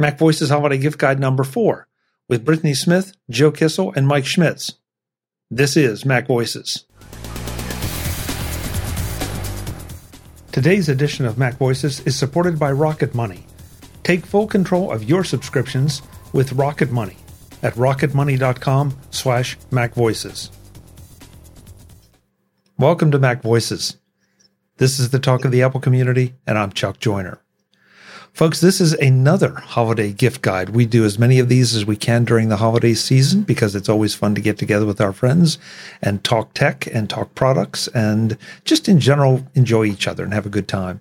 Mac Voices Holiday Gift Guide number four with Brittany Smith, Joe Kissell, and Mike Schmitz. This is Mac Voices. Today's edition of Mac Voices is supported by Rocket Money. Take full control of your subscriptions with Rocket Money at rocketmoney.com slash macvoices. Welcome to Mac Voices. This is the talk of the Apple community, and I'm Chuck Joiner. Folks, this is another holiday gift guide. We do as many of these as we can during the holiday season because it's always fun to get together with our friends and talk tech and talk products and just in general enjoy each other and have a good time.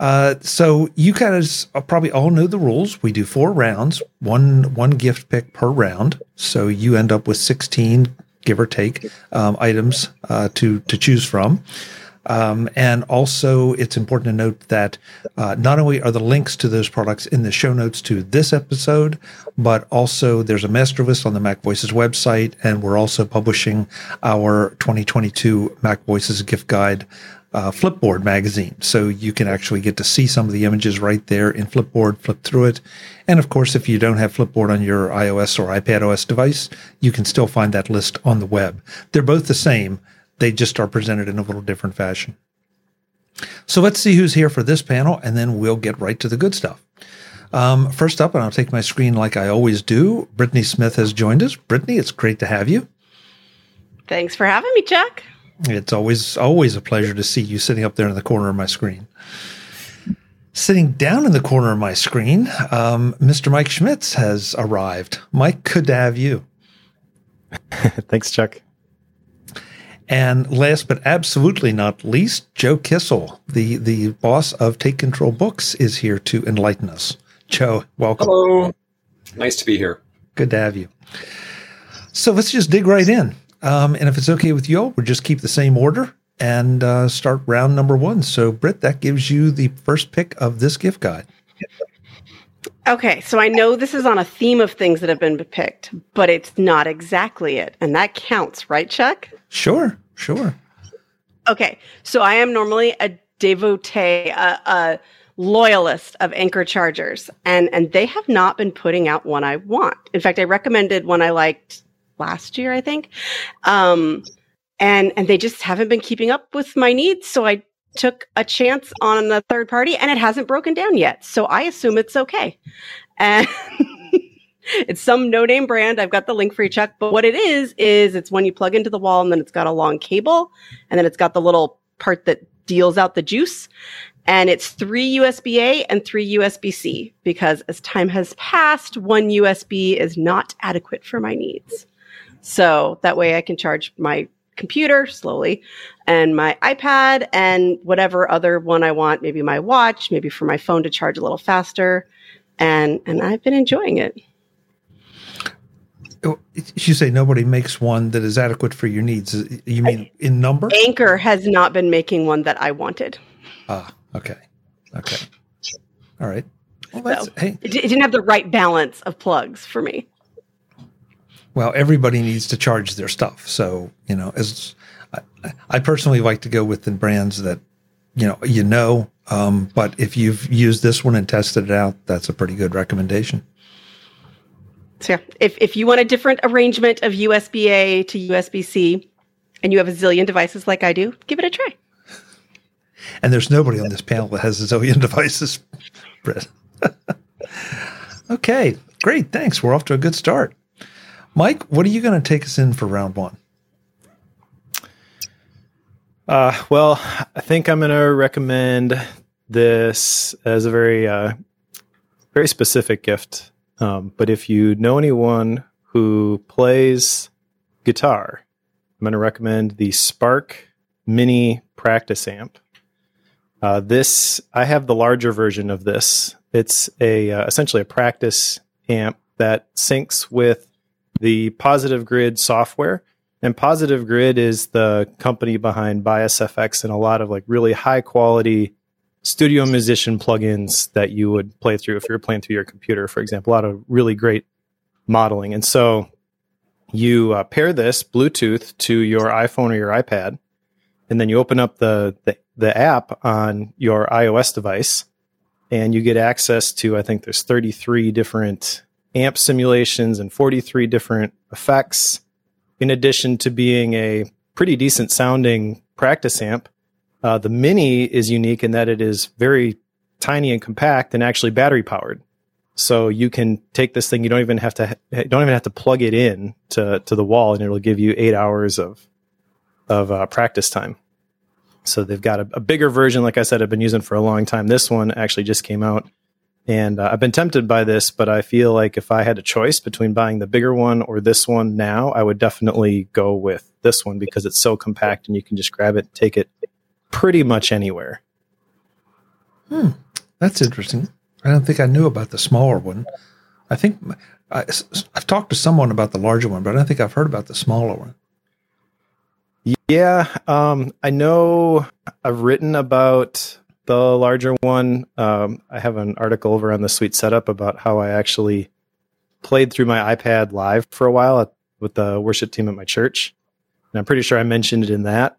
Uh, so you guys probably all know the rules. We do four rounds, one one gift pick per round. So you end up with sixteen, give or take, um, items uh, to to choose from. Um, and also, it's important to note that uh, not only are the links to those products in the show notes to this episode, but also there's a master list on the Mac Voices website, and we're also publishing our 2022 Mac Voices gift guide. Uh, Flipboard magazine. So you can actually get to see some of the images right there in Flipboard, flip through it. And of course, if you don't have Flipboard on your iOS or iPadOS device, you can still find that list on the web. They're both the same they just are presented in a little different fashion. So let's see who's here for this panel, and then we'll get right to the good stuff. Um, first up, and I'll take my screen like I always do. Brittany Smith has joined us. Brittany, it's great to have you. Thanks for having me, Chuck. It's always always a pleasure to see you sitting up there in the corner of my screen. Sitting down in the corner of my screen, um, Mr. Mike Schmitz has arrived. Mike, good to have you. Thanks, Chuck. And last but absolutely not least, Joe Kissell, the, the boss of Take Control Books, is here to enlighten us. Joe, welcome. Hello. Nice to be here. Good to have you. So let's just dig right in. Um, and if it's okay with you all, we'll just keep the same order and uh, start round number one. So, Britt, that gives you the first pick of this gift guide. Okay, so I know this is on a theme of things that have been picked, but it's not exactly it. And that counts, right, Chuck? Sure, sure. Okay, so I am normally a devotee, a, a loyalist of Anker chargers, and and they have not been putting out one I want. In fact, I recommended one I liked last year, I think, um, and and they just haven't been keeping up with my needs. So I took a chance on the third party, and it hasn't broken down yet. So I assume it's okay, and. it's some no name brand. I've got the link for you, Chuck. But what it is, is it's when you plug into the wall and then it's got a long cable and then it's got the little part that deals out the juice. And it's three USB A and three USB C because as time has passed, one USB is not adequate for my needs. So that way I can charge my computer slowly and my iPad and whatever other one I want, maybe my watch, maybe for my phone to charge a little faster. And, and I've been enjoying it. Oh, you say nobody makes one that is adequate for your needs. You mean in number? Anker has not been making one that I wanted. Ah, okay, okay, all right. Well, that's, so, hey, it, it didn't have the right balance of plugs for me. Well, everybody needs to charge their stuff, so you know, as I, I personally like to go with the brands that you know you know. Um, but if you've used this one and tested it out, that's a pretty good recommendation. So yeah, if, if you want a different arrangement of USB A to USB C and you have a zillion devices like I do, give it a try. And there's nobody on this panel that has a zillion devices, Britt. okay, great. Thanks. We're off to a good start. Mike, what are you going to take us in for round one? Uh, well, I think I'm going to recommend this as a very, uh, very specific gift um, but if you know anyone who plays guitar, I'm going to recommend the Spark Mini Practice Amp. Uh, this I have the larger version of this. It's a uh, essentially a practice amp that syncs with the Positive Grid software. And Positive Grid is the company behind BIAS FX and a lot of like really high quality studio musician plugins that you would play through if you're playing through your computer, for example. A lot of really great modeling. And so you uh, pair this Bluetooth to your iPhone or your iPad, and then you open up the, the, the app on your iOS device, and you get access to I think there's 33 different amp simulations and 43 different effects, in addition to being a pretty decent sounding practice amp. Uh, the Mini is unique in that it is very tiny and compact and actually battery powered. So you can take this thing. You don't even have to don't even have to plug it in to to the wall, and it'll give you eight hours of of uh, practice time. So they've got a, a, bigger version. Like I said, I've been using for a long time. This one actually just came out, and uh, I've been tempted by this. But I feel like if I had a choice between buying the bigger one or this one now, I would definitely go with this one because it's so compact and you can just grab it, take it pretty much anywhere. Hmm, that's interesting. I don't think I knew about the smaller one. I think I, have talked to someone about the larger one, but I don't think I've heard about the smaller one. Yeah, um, I know I've written about the larger one. Um, I have an article over on the Sweet Setup about how I actually played through my iPad live for a while at, with the worship team at my church. And I'm pretty sure I mentioned it in that.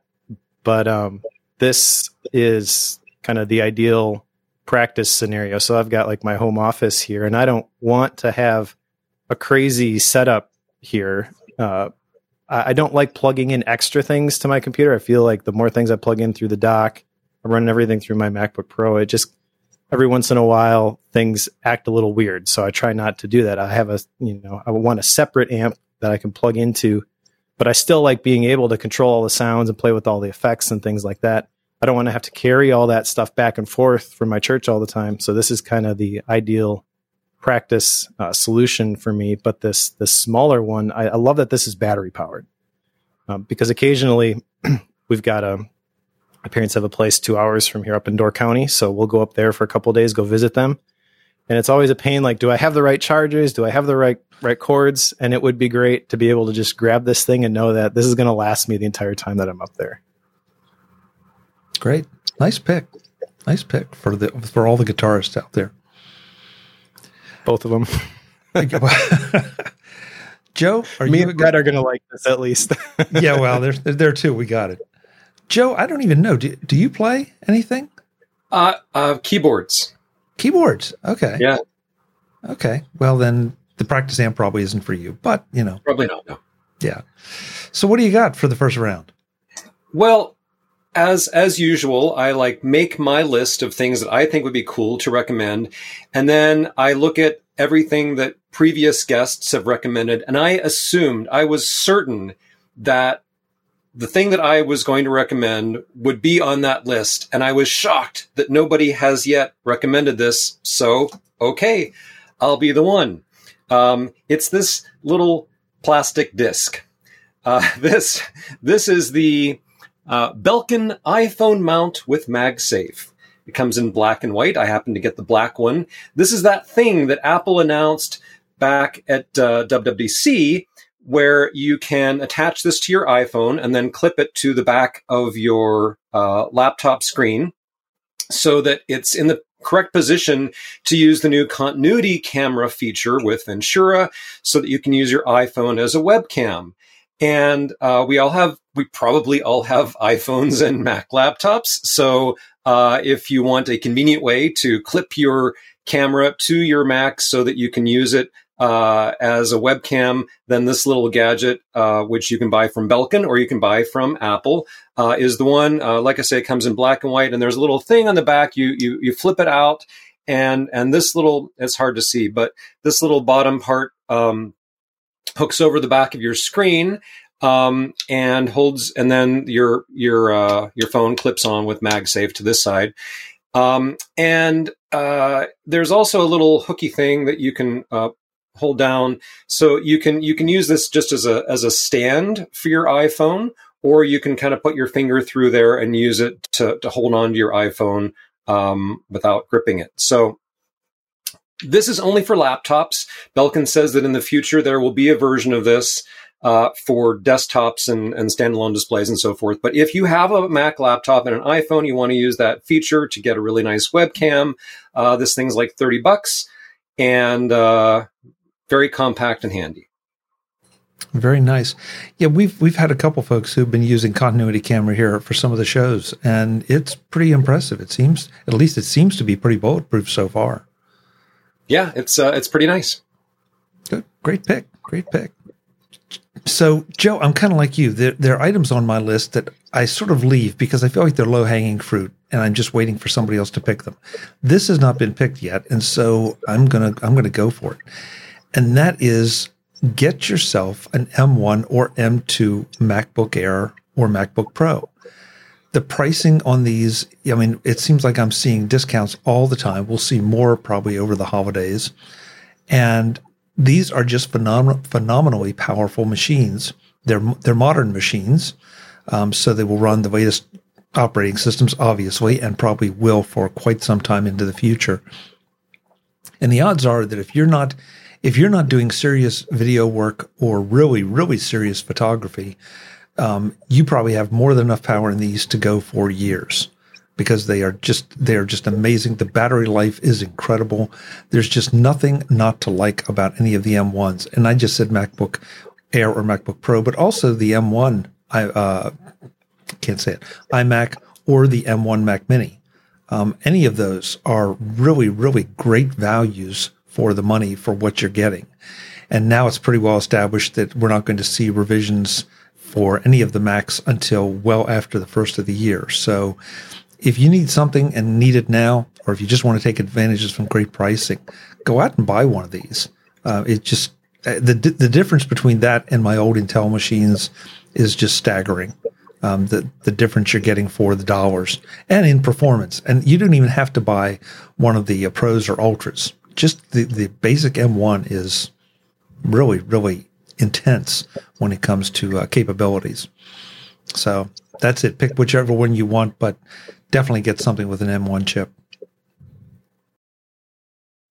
But um, this is kind of the ideal practice scenario. So I've got like my home office here, and I don't want to have a crazy setup here. Uh, I don't like plugging in extra things to my computer. I feel like the more things I plug in through the dock, I'm running everything through my MacBook Pro. It just every once in a while things act a little weird. So I try not to do that. I have a you know I want a separate amp that I can plug into, but I still like being able to control all the sounds and play with all the effects and things like that. I don't want to have to carry all that stuff back and forth from my church all the time. So this is kind of the ideal practice uh, solution for me. But this this smaller one, I, I love that this is battery powered um, because occasionally we've got a my parents have a place two hours from here up in Door County, so we'll go up there for a couple days, go visit them, and it's always a pain. Like, do I have the right charges Do I have the right right cords? And it would be great to be able to just grab this thing and know that this is going to last me the entire time that I'm up there. Great. Nice pick. Nice pick for the for all the guitarists out there. Both of them. Joe, are me and Britt are going to like this at least. yeah, well, there's there too. We got it. Joe, I don't even know. Do, do you play anything? Uh, uh, keyboards. Keyboards. Okay. Yeah. Okay. Well, then the practice amp probably isn't for you, but you know, probably not. No. Yeah. So, what do you got for the first round? Well, as as usual, I like make my list of things that I think would be cool to recommend, and then I look at everything that previous guests have recommended, and I assumed I was certain that the thing that I was going to recommend would be on that list, and I was shocked that nobody has yet recommended this. So, okay, I'll be the one. Um, it's this little plastic disc. Uh, this this is the uh, Belkin iPhone mount with MagSafe. It comes in black and white. I happen to get the black one. This is that thing that Apple announced back at uh, WWDC where you can attach this to your iPhone and then clip it to the back of your uh, laptop screen so that it's in the correct position to use the new continuity camera feature with Ventura so that you can use your iPhone as a webcam. And uh, we all have, we probably all have iPhones and Mac laptops. So uh, if you want a convenient way to clip your camera to your Mac so that you can use it uh, as a webcam, then this little gadget, uh, which you can buy from Belkin or you can buy from Apple, uh, is the one. Uh, like I say, it comes in black and white, and there's a little thing on the back. You you you flip it out, and and this little it's hard to see, but this little bottom part um, hooks over the back of your screen um, and holds, and then your your uh, your phone clips on with MagSafe to this side. Um, and uh, there's also a little hooky thing that you can uh, hold down, so you can you can use this just as a as a stand for your iPhone, or you can kind of put your finger through there and use it to to hold on to your iPhone um, without gripping it. So this is only for laptops. Belkin says that in the future there will be a version of this uh, for desktops and, and standalone displays and so forth. But if you have a Mac laptop and an iPhone, you want to use that feature to get a really nice webcam. Uh, this thing's like 30 bucks and uh, very compact and handy. Very nice. Yeah, we've we've had a couple folks who've been using continuity camera here for some of the shows, and it's pretty impressive. It seems, at least, it seems to be pretty bulletproof so far. Yeah, it's uh, it's pretty nice. Good, great pick, great pick. So, Joe, I'm kind of like you. There, there are items on my list that I sort of leave because I feel like they're low hanging fruit, and I'm just waiting for somebody else to pick them. This has not been picked yet, and so I'm gonna I'm gonna go for it. And that is get yourself an M1 or M2 MacBook Air or MacBook Pro. The pricing on these, I mean, it seems like I'm seeing discounts all the time. We'll see more probably over the holidays. And these are just phenom- phenomenally powerful machines. They're, they're modern machines. Um, so they will run the latest operating systems, obviously, and probably will for quite some time into the future. And the odds are that if you're not if you're not doing serious video work or really, really serious photography, um, you probably have more than enough power in these to go for years because they are just they are just amazing. The battery life is incredible. There's just nothing not to like about any of the M1s. And I just said MacBook Air or MacBook Pro, but also the M1. I uh, can't say it. iMac or the M1 Mac Mini. Um, any of those are really, really great values for the money for what you're getting. And now it's pretty well established that we're not going to see revisions for any of the Macs until well after the first of the year. So if you need something and need it now, or if you just want to take advantages from great pricing, go out and buy one of these. Uh, it just uh, the the difference between that and my old Intel machines is just staggering. Um, the the difference you're getting for the dollars and in performance, and you don't even have to buy one of the uh, pros or ultras just the, the basic M1 is really, really intense when it comes to uh, capabilities. So that's it. Pick whichever one you want, but definitely get something with an M1 chip.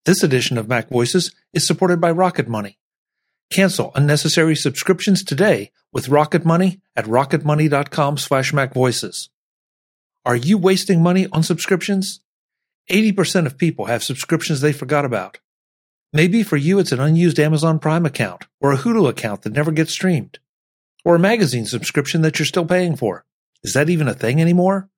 This edition of Mac Voices is supported by Rocket Money. Cancel unnecessary subscriptions today with Rocket Money at rocketmoney.com slash macvoices. Are you wasting money on subscriptions? 80% of people have subscriptions they forgot about. Maybe for you it's an unused Amazon Prime account or a Hulu account that never gets streamed. Or a magazine subscription that you're still paying for. Is that even a thing anymore?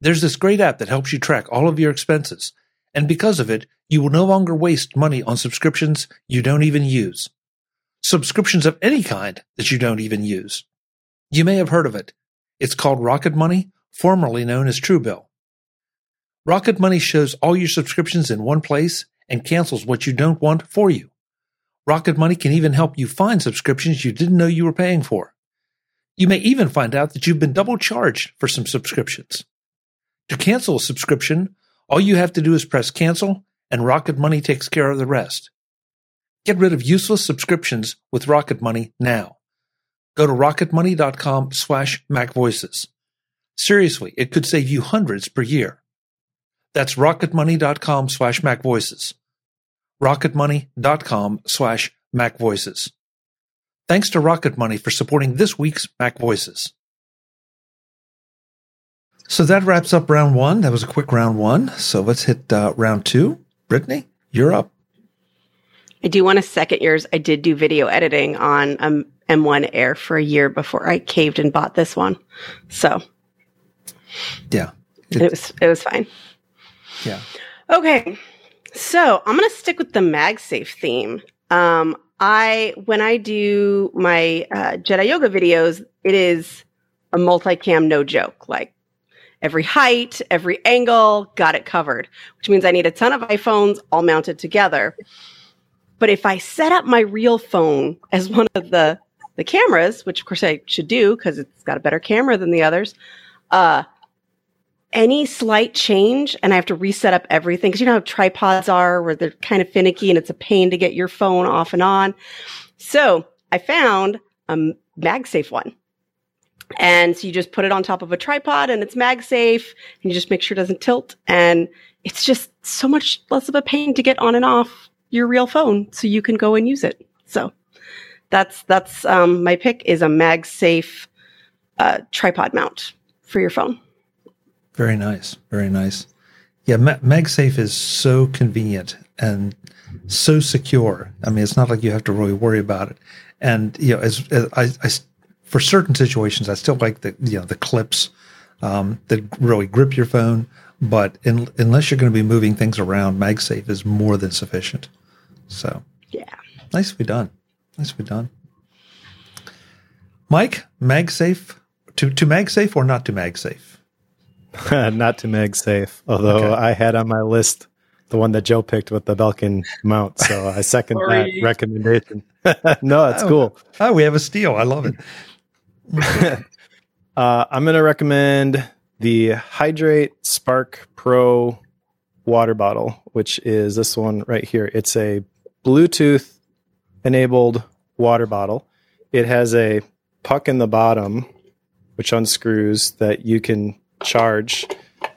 There's this great app that helps you track all of your expenses, and because of it, you will no longer waste money on subscriptions you don't even use. Subscriptions of any kind that you don't even use. You may have heard of it. It's called Rocket Money, formerly known as Truebill. Rocket Money shows all your subscriptions in one place and cancels what you don't want for you. Rocket Money can even help you find subscriptions you didn't know you were paying for. You may even find out that you've been double charged for some subscriptions. To cancel a subscription, all you have to do is press cancel and Rocket Money takes care of the rest. Get rid of useless subscriptions with Rocket Money now. Go to rocketmoney.com slash macvoices. Seriously, it could save you hundreds per year. That's rocketmoney.com slash macvoices. rocketmoney.com slash macvoices. Thanks to Rocket Money for supporting this week's Mac Voices. So that wraps up round one. That was a quick round one. So let's hit uh, round two. Brittany, you're up. I do want to second yours. I did do video editing on um, M1 Air for a year before I caved and bought this one. So yeah, it, it was it was fine. Yeah. Okay. So I'm going to stick with the MagSafe theme. Um, I, when I do my uh, Jedi Yoga videos, it is a multicam, no joke. Like every height, every angle, got it covered, which means I need a ton of iPhones all mounted together. But if I set up my real phone as one of the the cameras, which of course I should do because it's got a better camera than the others, uh, any slight change and I have to reset up everything because you know how tripods are where they're kind of finicky and it's a pain to get your phone off and on. So I found a MagSafe one. And so you just put it on top of a tripod and it's MagSafe and you just make sure it doesn't tilt. And it's just so much less of a pain to get on and off your real phone so you can go and use it. So that's, that's, um, my pick is a MagSafe, uh, tripod mount for your phone. Very nice. Very nice. Yeah, MagSafe is so convenient and so secure. I mean, it's not like you have to really worry about it. And you know, as, as I, I, for certain situations, I still like the you know the clips um, that really grip your phone. But in, unless you're going to be moving things around, MagSafe is more than sufficient. So Yeah. nicely done, nicely done. Mike, MagSafe to to MagSafe or not to MagSafe? Not to Meg safe, although Okay. I had on my list the one that Joe picked with the Belkin mount. So I second that recommendation. no, that's Oh. cool. Oh, we have a steal. I love it. Uh, I'm going to recommend the Hidrate Spark Pro water bottle, which is this one right here. It's a Bluetooth enabled water bottle. It has a puck in the bottom, which unscrews that you can charge.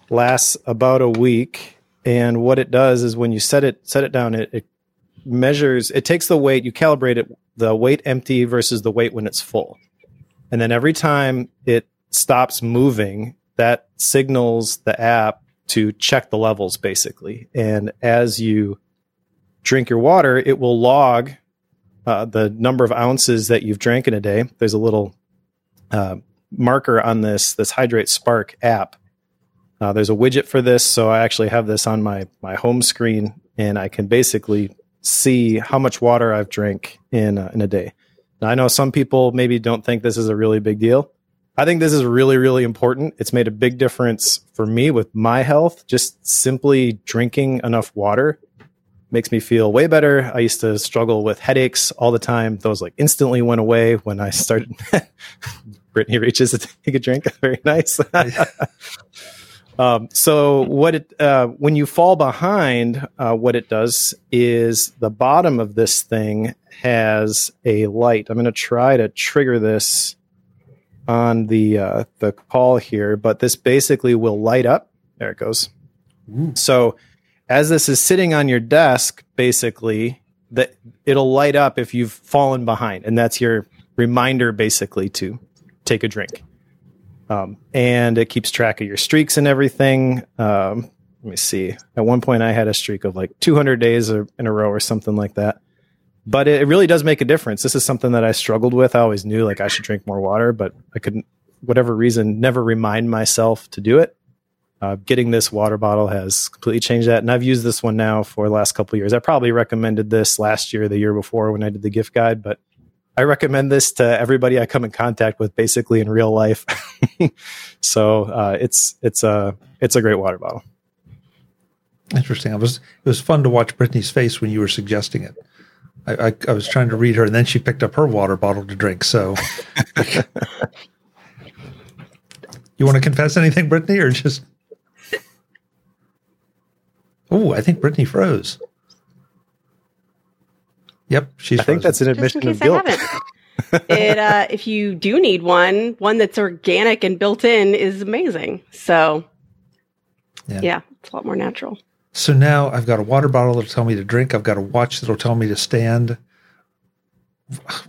Lasts about a week, and what it does is when you set it set it down, it, it measures. It takes the weight. You calibrate it, the weight empty versus the weight when it's full. And then every time it stops moving, that signals the app to check the levels basically. And as you drink your water, it will log uh, the number of ounces that you've drank in a day. There's a little uh, marker on this this Hidrate Spark app. Uh, there's a widget for this, so I actually have this on my my home screen, and I can basically see how much water I've drank in uh, in a day. Now, I know some people maybe don't think this is a really big deal. I think this is really, really important. It's made a big difference for me with my health. Just simply drinking enough water makes me feel way better. I used to struggle with headaches all the time. Those like instantly went away when I started. Brittany reaches to take a drink. Very nice. Um, so what it uh, when you fall behind, uh, what it does is the bottom of this thing has a light. I'm going to try to trigger this on the uh, the call here, but this basically will light up. There it goes. So as this is sitting on your desk, basically that it'll light up if you've fallen behind, and that's your reminder basically to take a drink um, and it keeps track of your streaks and everything. Um, let me see. At one point, I had a streak of like 200 days in a row or something like that. But it, really does make a difference. This is something that I struggled with. I always knew like I should drink more water, but I couldn't, whatever reason, never remind myself to do it. Uh, getting this water bottle has completely changed that, and I've used this one now for the last couple years. I probably recommended this last year, the year before when I did the gift guide, but I recommend this to everybody I come in contact with, basically in real life. so uh, it's it's a it's a great water bottle. Interesting. It was it was fun to watch Brittany's face when you were suggesting it. I, I, I was trying to read her, and then she picked up her water bottle to drink. So, you want to confess anything, Brittany, or just? Oh, I think Brittany froze. Yep, she's. I think that's frozen. an Just in admission of case I guilt. haven't. it uh, if you do need one, one that's organic and built in is amazing. So Yeah. yeah, it's a lot more natural. So now I've got a water bottle that'll tell me to drink. I've got a watch that'll tell me to stand.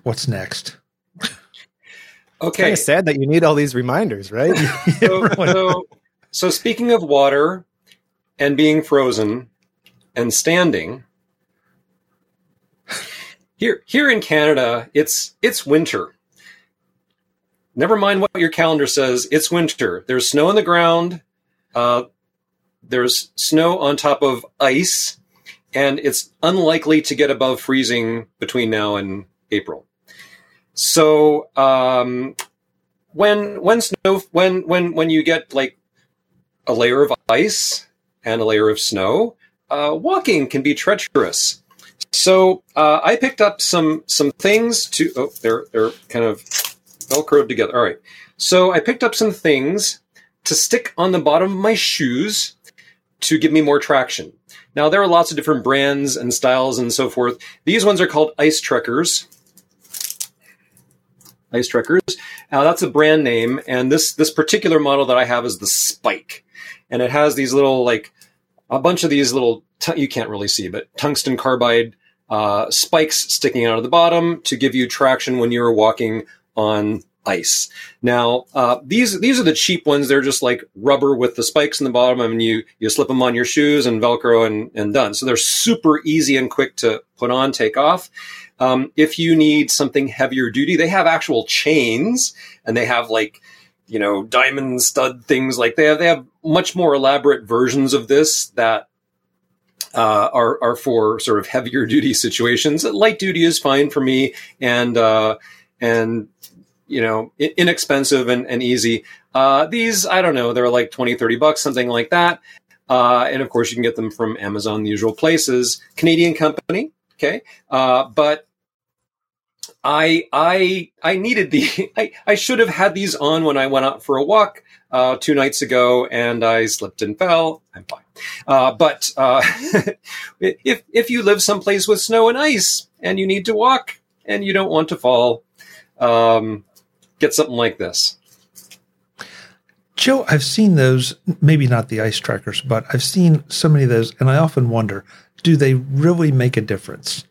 What's next? Kind Okay. of sad that you need all these reminders, right? So, so, so speaking of water and being frozen and standing, here here in Canada, it's it's winter. Never mind what your calendar says. It's winter. There's snow on the ground. Uh, there's snow on top of ice, and it's unlikely to get above freezing between now and April. So um, when when snow when when when you get like a layer of ice and a layer of snow, uh, walking can be treacherous. So uh, I picked up some some things to oh they're they're kind of velcroed together. All right. So I picked up some things to stick on the bottom of my shoes to give me more traction. Now there are lots of different brands and styles and so forth. These ones are called Ice Trekkers. Ice Trekkers. Now that's a brand name, and this this particular model that I have is the Spike, and it has these little like a bunch of these little tu- you can't really see, but tungsten carbide uh, spikes sticking out of the bottom to give you traction when you're walking on ice. Now, uh, these these are the cheap ones. They're just like rubber with the spikes in the bottom, and you you slip them on your shoes and Velcro and and done. So they're super easy and quick to put on, take off. Um, if you need something heavier duty, they have actual chains, and they have like you know diamond stud things. Like they have they have much more elaborate versions of this that uh, are are for sort of heavier duty situations. Light duty is fine for me, and uh, and you know inexpensive and, and easy. Uh, these I don't know, they're like 20, 30 bucks, something like that. Uh, and of course, you can get them from Amazon, the usual places. Canadian company, okay, uh, but I I I needed the I, I should have had these on when I went out for a walk uh, two nights ago, and I slipped and fell. I'm fine. Uh, but uh, if if you live someplace with snow and ice and you need to walk and you don't want to fall, um, get something like this. Joe, I've seen those, maybe not the ice trackers, but I've seen so many of those, and I often wonder do they really make a difference?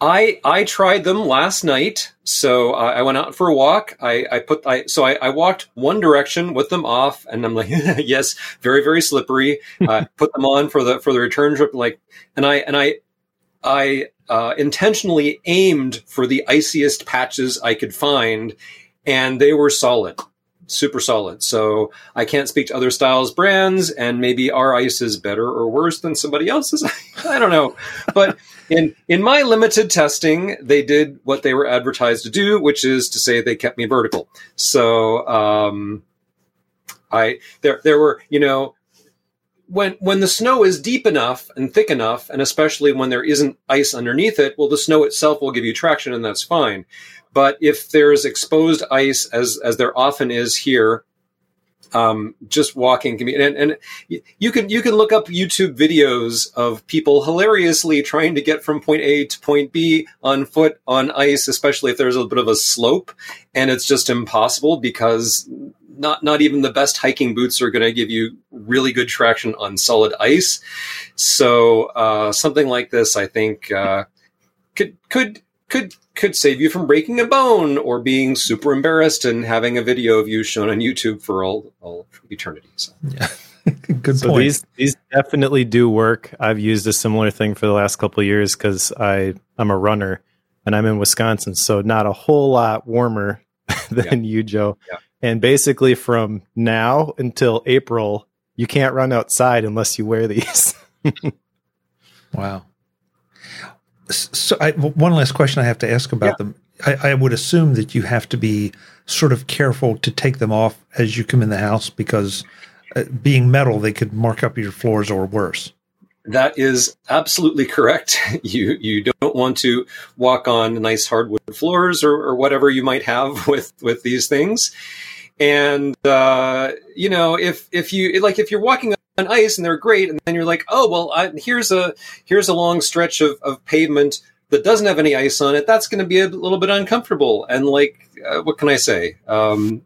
I I tried them last night. So uh, I went out for a walk. I, I put I so I, I, walked one direction with them off, and I'm like, yes, very very slippery. Uh, put them on for the for the return trip, like, and I and I I uh, intentionally aimed for the iciest patches I could find, and they were solid super solid. So I can't speak to other styles brands, and maybe our ice is better or worse than somebody else's. I don't know, but in in my limited testing, they did what they were advertised to do, which is to say they kept me vertical. So um, I there there were you know when when the snow is deep enough and thick enough, and especially when there isn't ice underneath it, well, the snow itself will give you traction, and that's fine. But if there's exposed ice, as as there often is here, um, just walking can be, and, and you can you can look up YouTube videos of people hilariously trying to get from point A to point B on foot on ice, especially if there's a bit of a slope, and it's just impossible because not not even the best hiking boots are going to give you really good traction on solid ice. So uh, something like this, I think, uh, could could could could save you from breaking a bone or being super embarrassed and having a video of you shown on YouTube for all, all eternity. So. Yeah. Good so point. These these definitely do work. I've used a similar thing for the last couple of years because I I'm a runner and I'm in Wisconsin, so not a whole lot warmer than yeah. you, Joe. Yeah. And basically, from now until April, you can't run outside unless you wear these. wow. So, I, one last question I have to ask about yeah. them. I, I, would assume that you have to be sort of careful to take them off as you come in the house because uh, being metal, they could mark up your floors or worse. That is absolutely correct. You you don't want to walk on nice hardwood floors or, or whatever you might have with with these things. And uh, you know, if if you like, if you're walking on ice and they're great, and then you're like, oh well, I, here's a here's a long stretch of, of pavement that doesn't have any ice on it. That's going to be a little bit uncomfortable. And like, uh, what can I say? Um,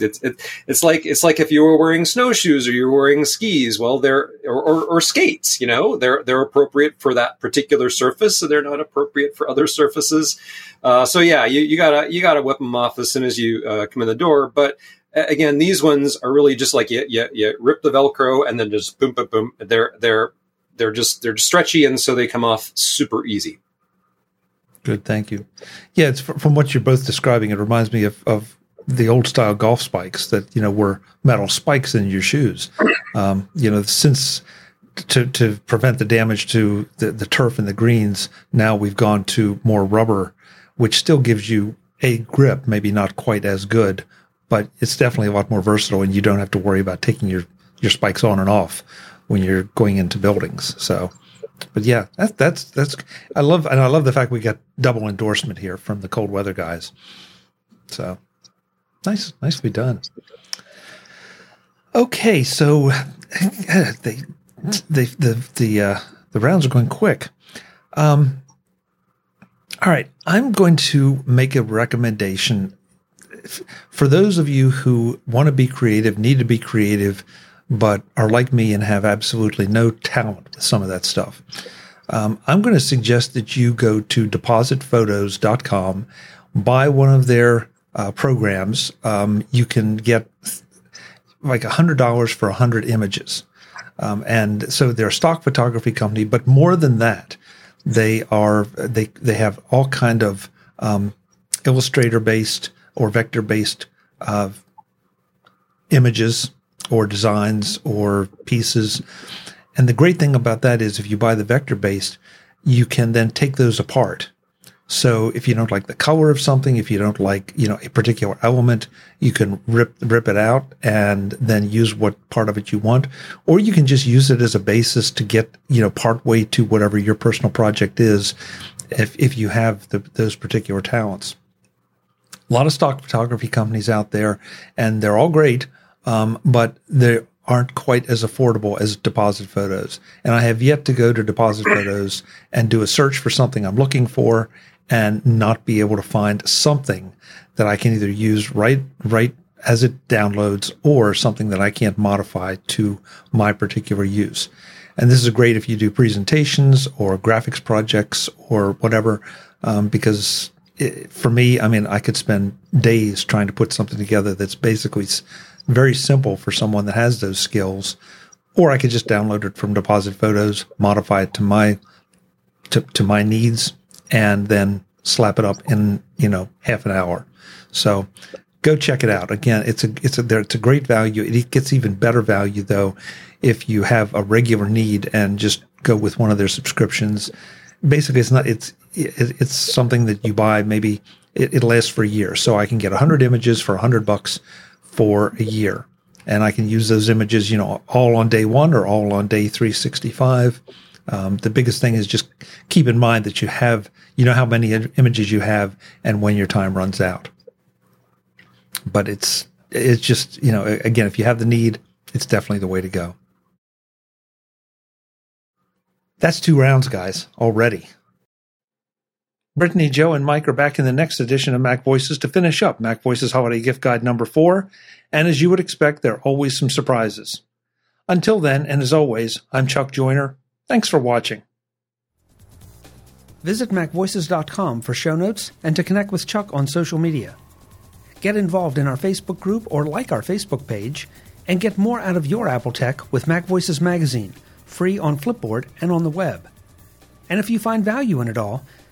it's it, it's like it's like if you were wearing snowshoes or you're wearing skis. Well, they're or, or, or, skates. You know, they're they're appropriate for that particular surface, so they're not appropriate for other surfaces. Uh, so yeah, you, you gotta you gotta whip them off as soon as you uh, come in the door. But again, these ones are really just like you, you, you rip the Velcro and then just boom, boom, boom. They're they're they're just they're stretchy and so they come off super easy. Good, thank you. Yeah, it's from what you're both describing. It reminds me of, of the old style golf spikes that you know were metal spikes in your shoes. Um, you know, since to to prevent the damage to the, the turf and the greens, now we've gone to more rubber, which still gives you a grip, maybe not quite as good, but it's definitely a lot more versatile, and you don't have to worry about taking your your spikes on and off when you're going into buildings. So, but yeah, that's that's that's I love and I love the fact we got double endorsement here from the cold weather guys. So nice, nicely done. Okay, so they they the the uh, the rounds are going quick. Um, all right, I'm going to make a recommendation for those of you who want to be creative, need to be creative, but are like me and have absolutely no talent with some of that stuff. Um, I'm going to suggest that you go to depositphotos.com, buy one of their uh, programs, um, you can get like a hundred dollars for a hundred images. Um, and so they're a stock photography company, but more than that, they are they they have all kind of um, Illustrator based or vector based uh, images or designs or pieces. And the great thing about that is if you buy the vector based, you can then take those apart. So if you don't like the color of something, if you don't like, you know, a particular element, you can rip, rip it out and then use what part of it you want. Or you can just use it as a basis to get, you know, part way to whatever your personal project is if, if you have the, those particular talents. A lot of stock photography companies out there and they're all great. Um, but they aren't quite as affordable as deposit photos. And I have yet to go to deposit photos and do a search for something I'm looking for and not be able to find something that I can either use right, right as it downloads or something that I can't modify to my particular use. And this is great if you do presentations or graphics projects or whatever, um, because for me, I mean, I could spend days trying to put something together that's basically very simple for someone that has those skills. Or I could just download it from Deposit Photos, modify it to my to, to my needs, and then slap it up in you know half an hour. So go check it out. Again, it's a it's a it's a great value. It gets even better value though if you have a regular need and just go with one of their subscriptions. Basically, it's not it's it's something that you buy maybe it, it lasts for a year. So I can get 100 images for 100 bucks for a year. And I can use those images, you know, all on day one or all on day 365. Um, the biggest thing is just keep in mind that you have, you know, how many images you have and when your time runs out. But it's, it's just, you know, again, if you have the need, it's definitely the way to go. That's two rounds, guys, already. Brittany, Joe, and Mike are back in the next edition of Mac Voices to finish up Mac Voices Holiday Gift Guide number four. And as you would expect, there are always some surprises. Until then, and as always, I'm Chuck Joiner. Thanks for watching. Visit MacVoices.com for show notes and to connect with Chuck on social media. Get involved in our Facebook group or like our Facebook page, and get more out of your Apple tech with Mac Voices Magazine, free on Flipboard and on the web. And if you find value in it all,